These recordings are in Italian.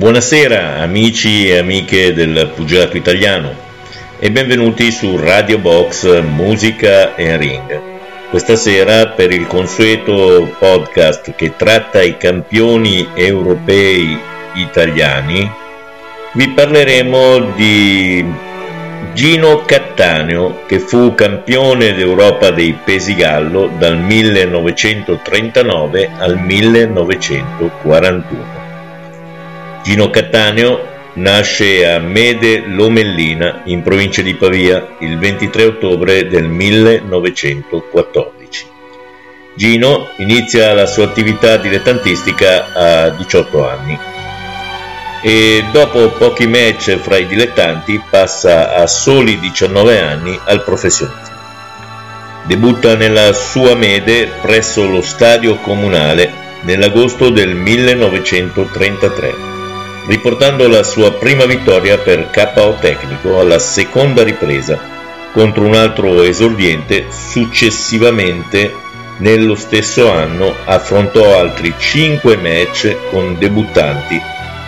Buonasera amici e amiche del pugilato italiano e benvenuti su Radio Box Musica e Ring. Questa sera per il consueto podcast che tratta i campioni europei italiani vi parleremo di Gino Cattaneo che fu campione d'Europa dei pesi gallo dal 1939 al 1941. Gino Cattaneo nasce a Mede Lomellina in provincia di Pavia il 23 ottobre del 1914. Gino inizia la sua attività dilettantistica a 18 anni e dopo pochi match fra i dilettanti passa a soli 19 anni al professionismo. Debutta nella sua Mede presso lo stadio comunale nell'agosto del 1933 riportando la sua prima vittoria per KO tecnico alla seconda ripresa contro un altro esordiente successivamente nello stesso anno affrontò altri 5 match con debuttanti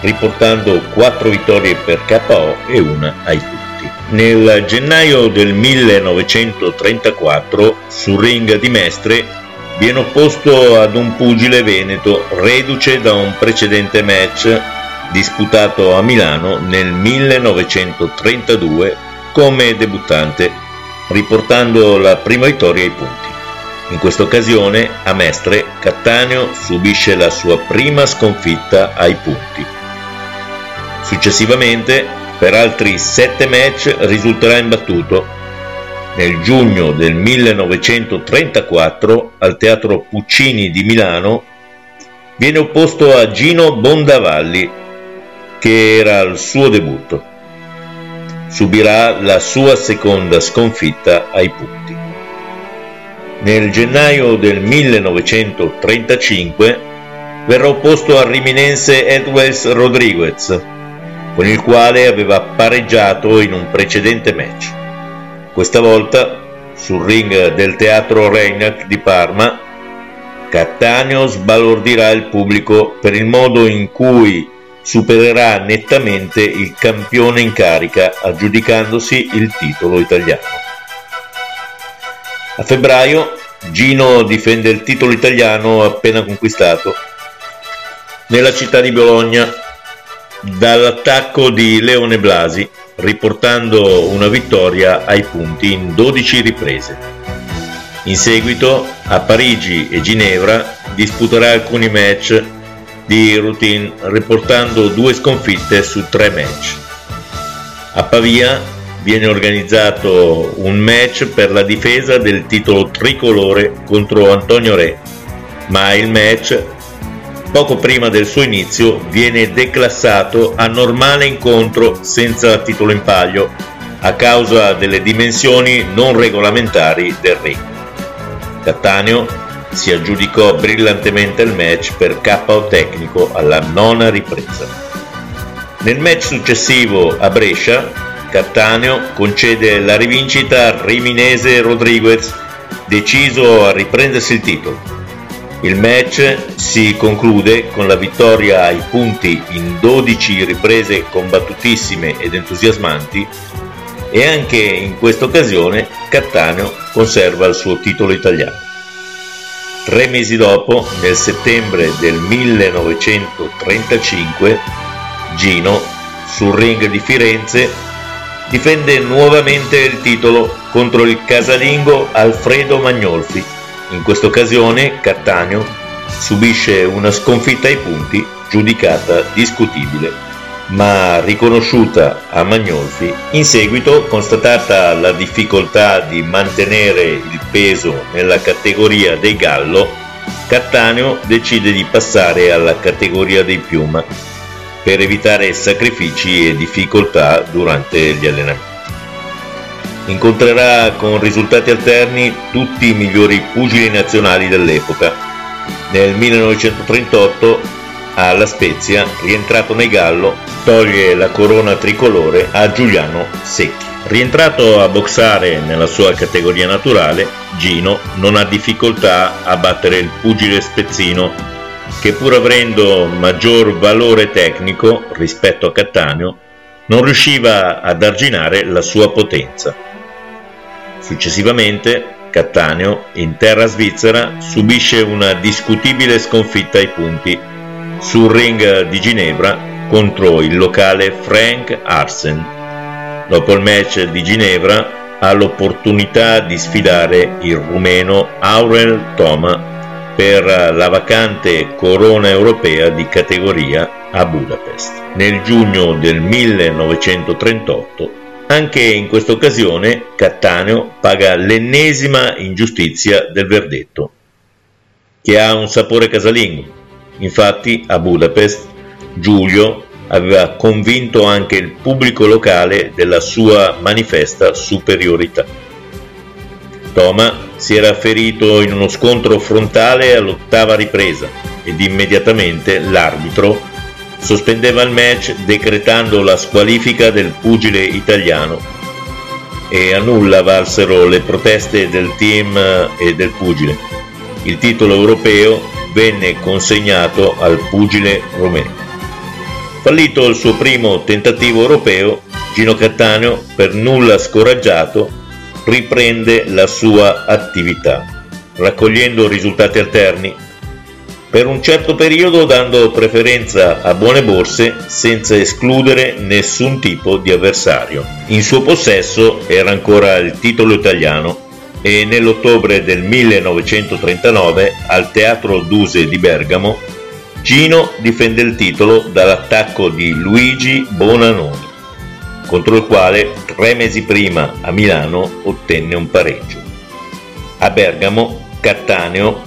riportando 4 vittorie per KO e una ai punti. Nel gennaio del 1934 sul ring di Mestre viene opposto ad un pugile veneto reduce da un precedente match disputato a Milano nel 1932 come debuttante, riportando la prima vittoria ai punti. In questa occasione a Mestre Cattaneo subisce la sua prima sconfitta ai punti. Successivamente, per altri sette match risulterà imbattuto. Nel giugno del 1934 al Teatro Puccini di Milano viene opposto a Gino Bondavalli che era al suo debutto. Subirà la sua seconda sconfitta ai punti. Nel gennaio del 1935 verrà opposto al riminense Edwes Rodriguez, con il quale aveva pareggiato in un precedente match. Questa volta, sul ring del teatro Reinhardt di Parma, Cattaneo sbalordirà il pubblico per il modo in cui supererà nettamente il campione in carica aggiudicandosi il titolo italiano. A febbraio Gino difende il titolo italiano appena conquistato nella città di Bologna dall'attacco di Leone Blasi, riportando una vittoria ai punti in 12 riprese. In seguito a Parigi e Ginevra disputerà alcuni match di routine riportando due sconfitte su tre match. A Pavia viene organizzato un match per la difesa del titolo tricolore contro Antonio Re, ma il match poco prima del suo inizio viene declassato a normale incontro senza titolo in palio a causa delle dimensioni non regolamentari del ring. Cattaneo si aggiudicò brillantemente il match per KO tecnico alla nona ripresa. Nel match successivo a Brescia, Cattaneo concede la rivincita a Riminese Rodriguez, deciso a riprendersi il titolo. Il match si conclude con la vittoria ai punti in 12 riprese combattutissime ed entusiasmanti e anche in questa occasione Cattaneo conserva il suo titolo italiano. Tre mesi dopo, nel settembre del 1935, Gino, sul ring di Firenze, difende nuovamente il titolo contro il casalingo Alfredo Magnolfi. In questa occasione Cattaneo subisce una sconfitta ai punti giudicata discutibile ma riconosciuta a Magnolfi, in seguito, constatata la difficoltà di mantenere il peso nella categoria dei Gallo, Cattaneo decide di passare alla categoria dei Piuma per evitare sacrifici e difficoltà durante gli allenamenti. Incontrerà con risultati alterni tutti i migliori pugili nazionali dell'epoca. Nel 1938 alla Spezia, rientrato nei Gallo, toglie la corona tricolore a Giuliano Secchi. Rientrato a boxare nella sua categoria naturale, Gino non ha difficoltà a battere il pugile spezzino che pur avendo maggior valore tecnico rispetto a Cattaneo, non riusciva ad arginare la sua potenza. Successivamente, Cattaneo, in terra svizzera, subisce una discutibile sconfitta ai punti sul ring di Ginevra contro il locale Frank Arsen. Dopo il match di Ginevra ha l'opportunità di sfidare il rumeno Aurel Toma per la vacante corona europea di categoria a Budapest. Nel giugno del 1938, anche in questa occasione, Cattaneo paga l'ennesima ingiustizia del verdetto, che ha un sapore casalingo. Infatti, a Budapest, Giulio aveva convinto anche il pubblico locale della sua manifesta superiorità. Toma si era ferito in uno scontro frontale all'ottava ripresa ed immediatamente l'arbitro sospendeva il match decretando la squalifica del pugile italiano e a nulla valsero le proteste del team e del pugile. Il titolo europeo venne consegnato al pugile romeno. Fallito il suo primo tentativo europeo, Gino Cattaneo, per nulla scoraggiato, riprende la sua attività, raccogliendo risultati alterni, per un certo periodo dando preferenza a buone borse senza escludere nessun tipo di avversario. In suo possesso era ancora il titolo italiano e nell'ottobre del 1939 al Teatro Duse di Bergamo Gino difende il titolo dall'attacco di Luigi Bonanoni contro il quale tre mesi prima a Milano ottenne un pareggio. A Bergamo, Cattaneo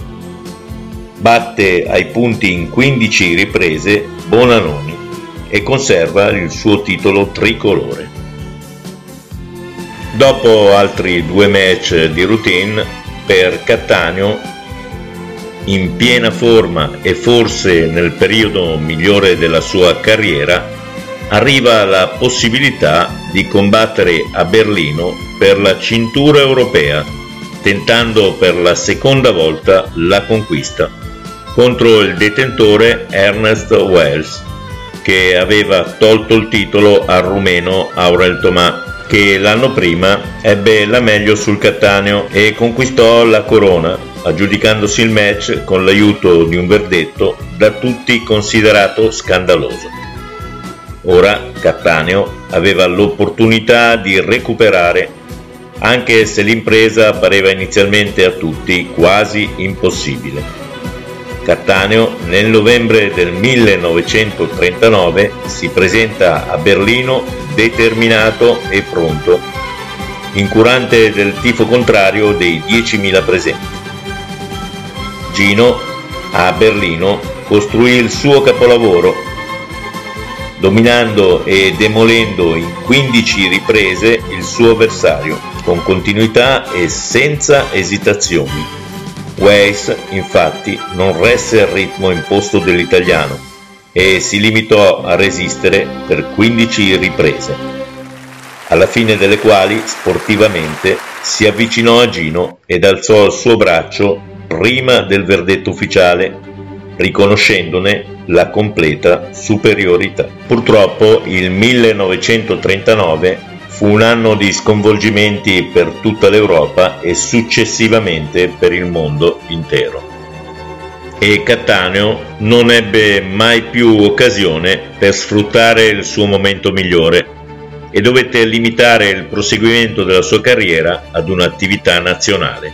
batte ai punti in 15 riprese Bonanoni e conserva il suo titolo tricolore. Dopo altri due match di routine per Cattaneo, in piena forma e forse nel periodo migliore della sua carriera, arriva la possibilità di combattere a Berlino per la cintura europea, tentando per la seconda volta la conquista contro il detentore Ernest Wells, che aveva tolto il titolo al rumeno Aurel Tomà, che l'anno prima ebbe la meglio sul Cattaneo e conquistò la corona, aggiudicandosi il match con l'aiuto di un verdetto da tutti considerato scandaloso. Ora Cattaneo aveva l'opportunità di recuperare, anche se l'impresa pareva inizialmente a tutti quasi impossibile. Cattaneo nel novembre del 1939 si presenta a Berlino determinato e pronto, incurante del tifo contrario dei 10.000 presenti. Gino a Berlino costruì il suo capolavoro dominando e demolendo in 15 riprese il suo avversario, con continuità e senza esitazioni. Weiss, infatti, non resse al ritmo imposto dell'italiano e si limitò a resistere per 15 riprese, alla fine delle quali, sportivamente, si avvicinò a Gino ed alzò il suo braccio prima del verdetto ufficiale, riconoscendone la completa superiorità. Purtroppo il 1939 fu un anno di sconvolgimenti per tutta l'Europa e successivamente per il mondo intero. E Cattaneo non ebbe mai più occasione per sfruttare il suo momento migliore e dovette limitare il proseguimento della sua carriera ad un'attività nazionale.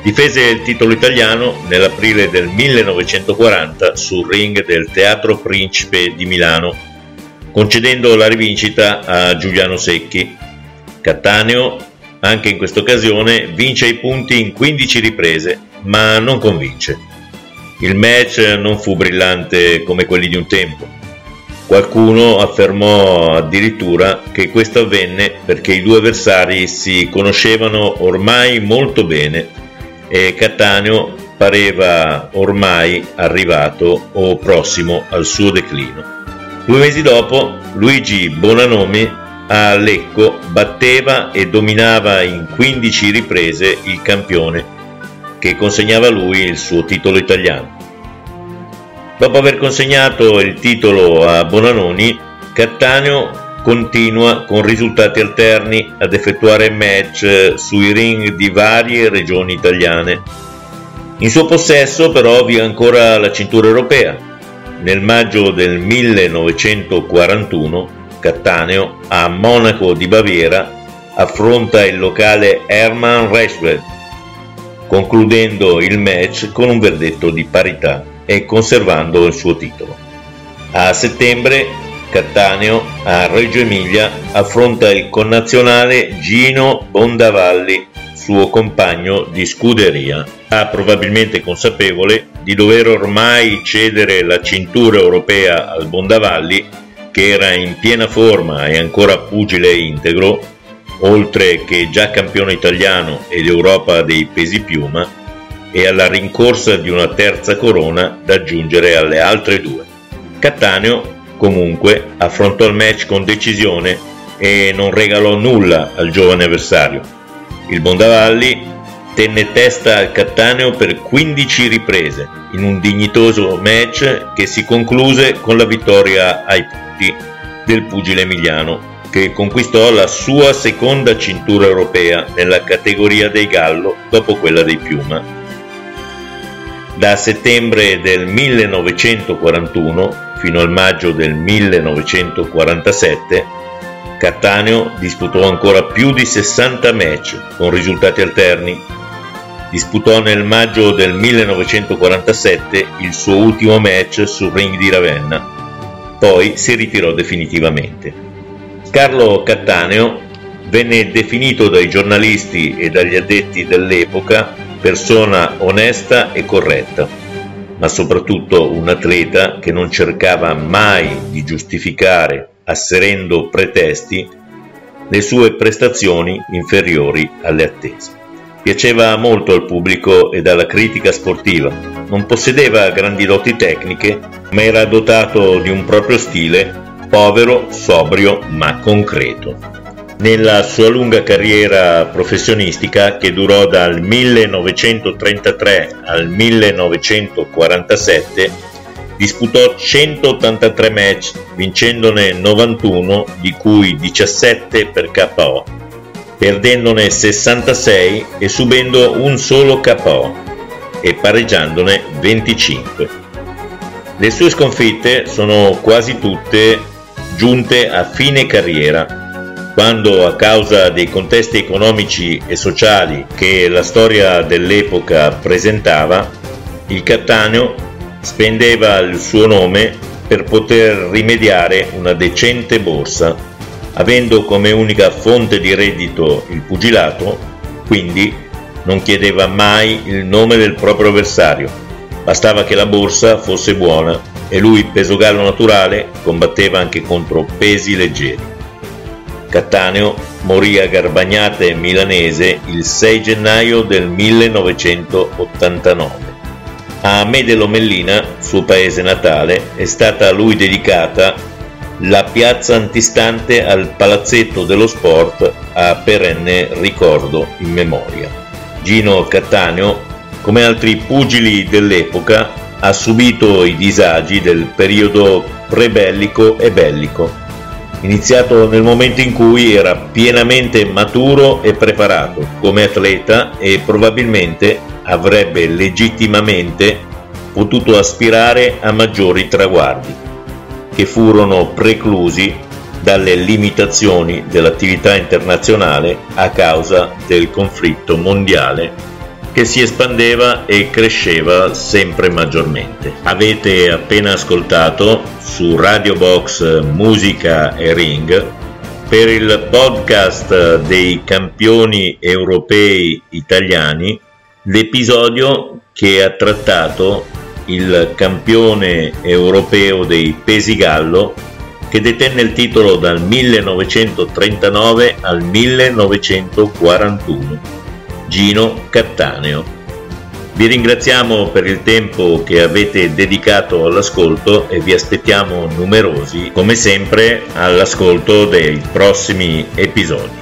Difese il titolo italiano nell'aprile del 1940 sul ring del Teatro Principe di Milano, concedendo la rivincita a Giuliano Secchi. Cattaneo, anche in questa occasione, vince i punti in 15 riprese, ma non convince. Il match non fu brillante come quelli di un tempo. Qualcuno affermò addirittura che questo avvenne perché i due avversari si conoscevano ormai molto bene e Cattaneo pareva ormai arrivato o prossimo al suo declino. Due mesi dopo Luigi Bonanomi a Lecco batteva e dominava in 15 riprese il campione che consegnava a lui il suo titolo italiano. Dopo aver consegnato il titolo a Bonanoni, Cattaneo continua con risultati alterni ad effettuare match sui ring di varie regioni italiane. In suo possesso però vi è ancora la cintura europea. Nel maggio del 1941 Cattaneo a Monaco di Baviera affronta il locale Hermann Rechberg, concludendo il match con un verdetto di parità e conservando il suo titolo. A settembre Cattaneo a Reggio Emilia affronta il connazionale Gino Bondavalli, suo compagno di scuderia. Ah, probabilmente consapevole di dover ormai cedere la cintura europea al Bondavalli, che era in piena forma e ancora pugile integro, oltre che già campione italiano ed Europa dei pesi piuma, e alla rincorsa di una terza corona da aggiungere alle altre due. Cattaneo Comunque affrontò il match con decisione e non regalò nulla al giovane avversario. Il Bondavalli tenne testa al Cattaneo per 15 riprese in un dignitoso match che si concluse con la vittoria ai punti del pugile emiliano che conquistò la sua seconda cintura europea nella categoria dei gallo dopo quella dei piuma. Da settembre del 1941 fino al maggio del 1947, Cattaneo disputò ancora più di 60 match con risultati alterni. Disputò nel maggio del 1947 il suo ultimo match sul ring di Ravenna, poi si ritirò definitivamente. Carlo Cattaneo venne definito dai giornalisti e dagli addetti dell'epoca persona onesta e corretta ma soprattutto un atleta che non cercava mai di giustificare, asserendo pretesti, le sue prestazioni inferiori alle attese. Piaceva molto al pubblico e alla critica sportiva, non possedeva grandi doti tecniche, ma era dotato di un proprio stile, povero, sobrio, ma concreto nella sua lunga carriera professionistica che durò dal 1933 al 1947 disputò 183 match vincendone 91 di cui 17 per KO, perdendone 66 e subendo un solo KO e pareggiandone 25. Le sue sconfitte sono quasi tutte giunte a fine carriera quando a causa dei contesti economici e sociali che la storia dell'epoca presentava, il Cattaneo spendeva il suo nome per poter rimediare una decente borsa, avendo come unica fonte di reddito il pugilato, quindi non chiedeva mai il nome del proprio avversario, bastava che la borsa fosse buona e lui, peso gallo naturale, combatteva anche contro pesi leggeri. Cattaneo morì a Garbagnate milanese il 6 gennaio del 1989. A Amede Lomellina, suo paese natale, è stata a lui dedicata la piazza antistante al Palazzetto dello Sport a perenne ricordo in memoria. Gino Cattaneo, come altri pugili dell'epoca, ha subito i disagi del periodo prebellico e bellico iniziato nel momento in cui era pienamente maturo e preparato come atleta e probabilmente avrebbe legittimamente potuto aspirare a maggiori traguardi, che furono preclusi dalle limitazioni dell'attività internazionale a causa del conflitto mondiale che si espandeva e cresceva sempre maggiormente. Avete appena ascoltato su Radio Box Musica e Ring per il podcast dei campioni europei italiani l'episodio che ha trattato il campione europeo dei pesi gallo che detenne il titolo dal 1939 al 1941 Gino Cattaneo. Vi ringraziamo per il tempo che avete dedicato all'ascolto e vi aspettiamo numerosi, come sempre, all'ascolto dei prossimi episodi.